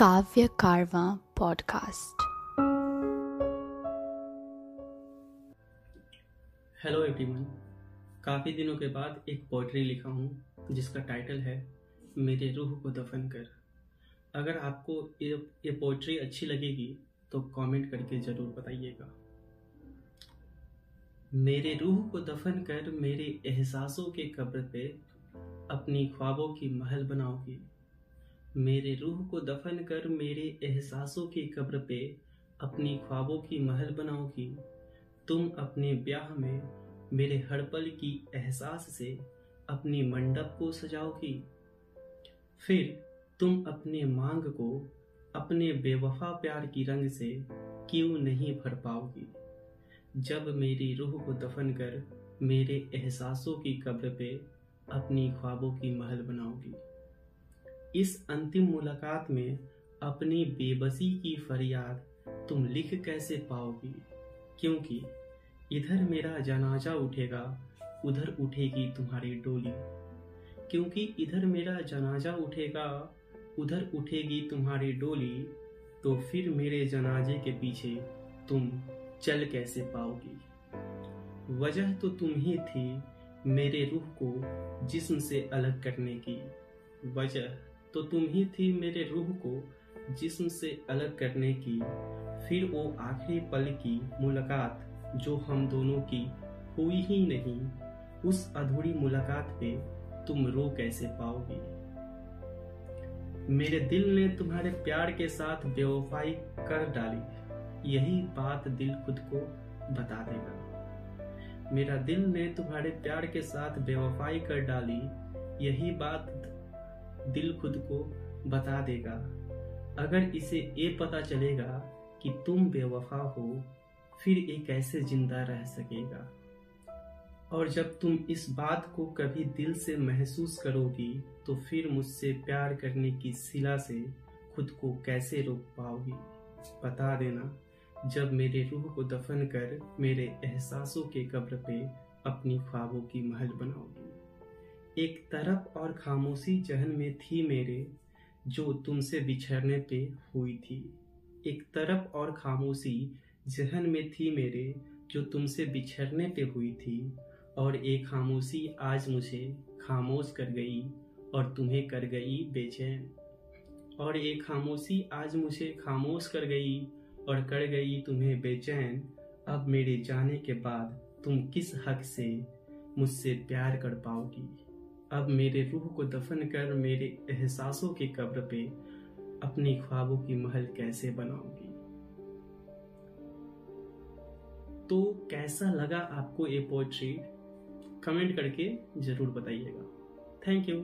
काव्य कारवा podcast hello everyone काफ़ी दिनों के बाद एक पोइट्री लिखा हूँ, जिसका टाइटल है मेरे रूह को दफन कर। अगर आपको ये ये पोइट्री अच्छी लगेगी तो कमेंट करके ज़रूर बताइएगा। मेरे रूह को दफन कर मेरे एहसासों के कब्र पे अपनी ख्वाबों की महल बनाओगी। मेरे रूह को दफन कर मेरे एहसासों की कब्र पे अपनी ख्वाबों की महल बनाओगी तुम अपने ब्याह में मेरे हर पल की एहसास से अपनी मंडप को सजाओगी। फिर तुम अपने मांग को अपने बेवफा प्यार की रंग से क्यों नहीं भर पाओगी? जब मेरी रूह को दफन कर मेरे एहसासों की कब्र पे अपनी ख्वाबों की महल बनाओगी इस अंतिम मुलाकात में अपनी बेबसी की फरियाद तुम लिख कैसे पाओगी? क्योंकि इधर मेरा जनाजा उठेगा, उधर उठेगी तुम्हारी डोली। क्योंकि इधर मेरा जनाजा उठेगा, उधर उठेगी तुम्हारी डोली तो फिर मेरे जनाजे के पीछे तुम चल कैसे पाओगी? वजह तो तुम ही थी मेरे रूह को जिस्म से अलग करने की। वजह तो तुम ही थी मेरे रूह को जिस्म से अलग करने की। फिर वो आखिरी पल की मुलाकात जो हम दोनों की हुई ही नहीं, उस अधूरी मुलाकात पे तुम रो कैसे पाओगी? मेरे दिल ने तुम्हारे प्यार के साथ बेवफाई कर डाली, यही बात दिल खुद को बता देगा। मेरा दिल ने तुम्हारे प्यार के साथ बेवफाई कर डाली, यही बात दिल खुद को बता देगा। अगर इसे ये पता चलेगा कि तुम बेवफा हो, फिर ये कैसे ज़िंदा रह सकेगा? और जब तुम इस बात को कभी दिल से महसूस करोगी तो फिर मुझसे प्यार करने की सिला से खुद को कैसे रोक पाओगी? बता देना, जब मेरे रूह को दफन कर मेरे एहसासों के कब्र पे अपनी ख्वाबों की महल बनाओगी। एक तरफ़ और खामोशी जहन में थी मेरे, जो तुमसे बिछड़ने पे हुई थी। एक तरफ़ और खामोशी जहन में थी मेरे, जो तुमसे बिछड़ने पे हुई थी। और एक खामोशी आज मुझे खामोश कर गई और तुम्हें कर गई बेचैन। और एक खामोशी आज मुझे खामोश कर गई और कर गई तुम्हें बेचैन। अब मेरे जाने के बाद तुम किस हक से मुझसे प्यार कर पाओगी? अब मेरे रूह को दफन कर मेरे एहसासों की कब्र पे अपनी ख्वाबों की महल कैसे बनाओगी तो कैसा लगा आपको ये पोइट्री कमेंट करके ज़रूर बताइएगा। Thank you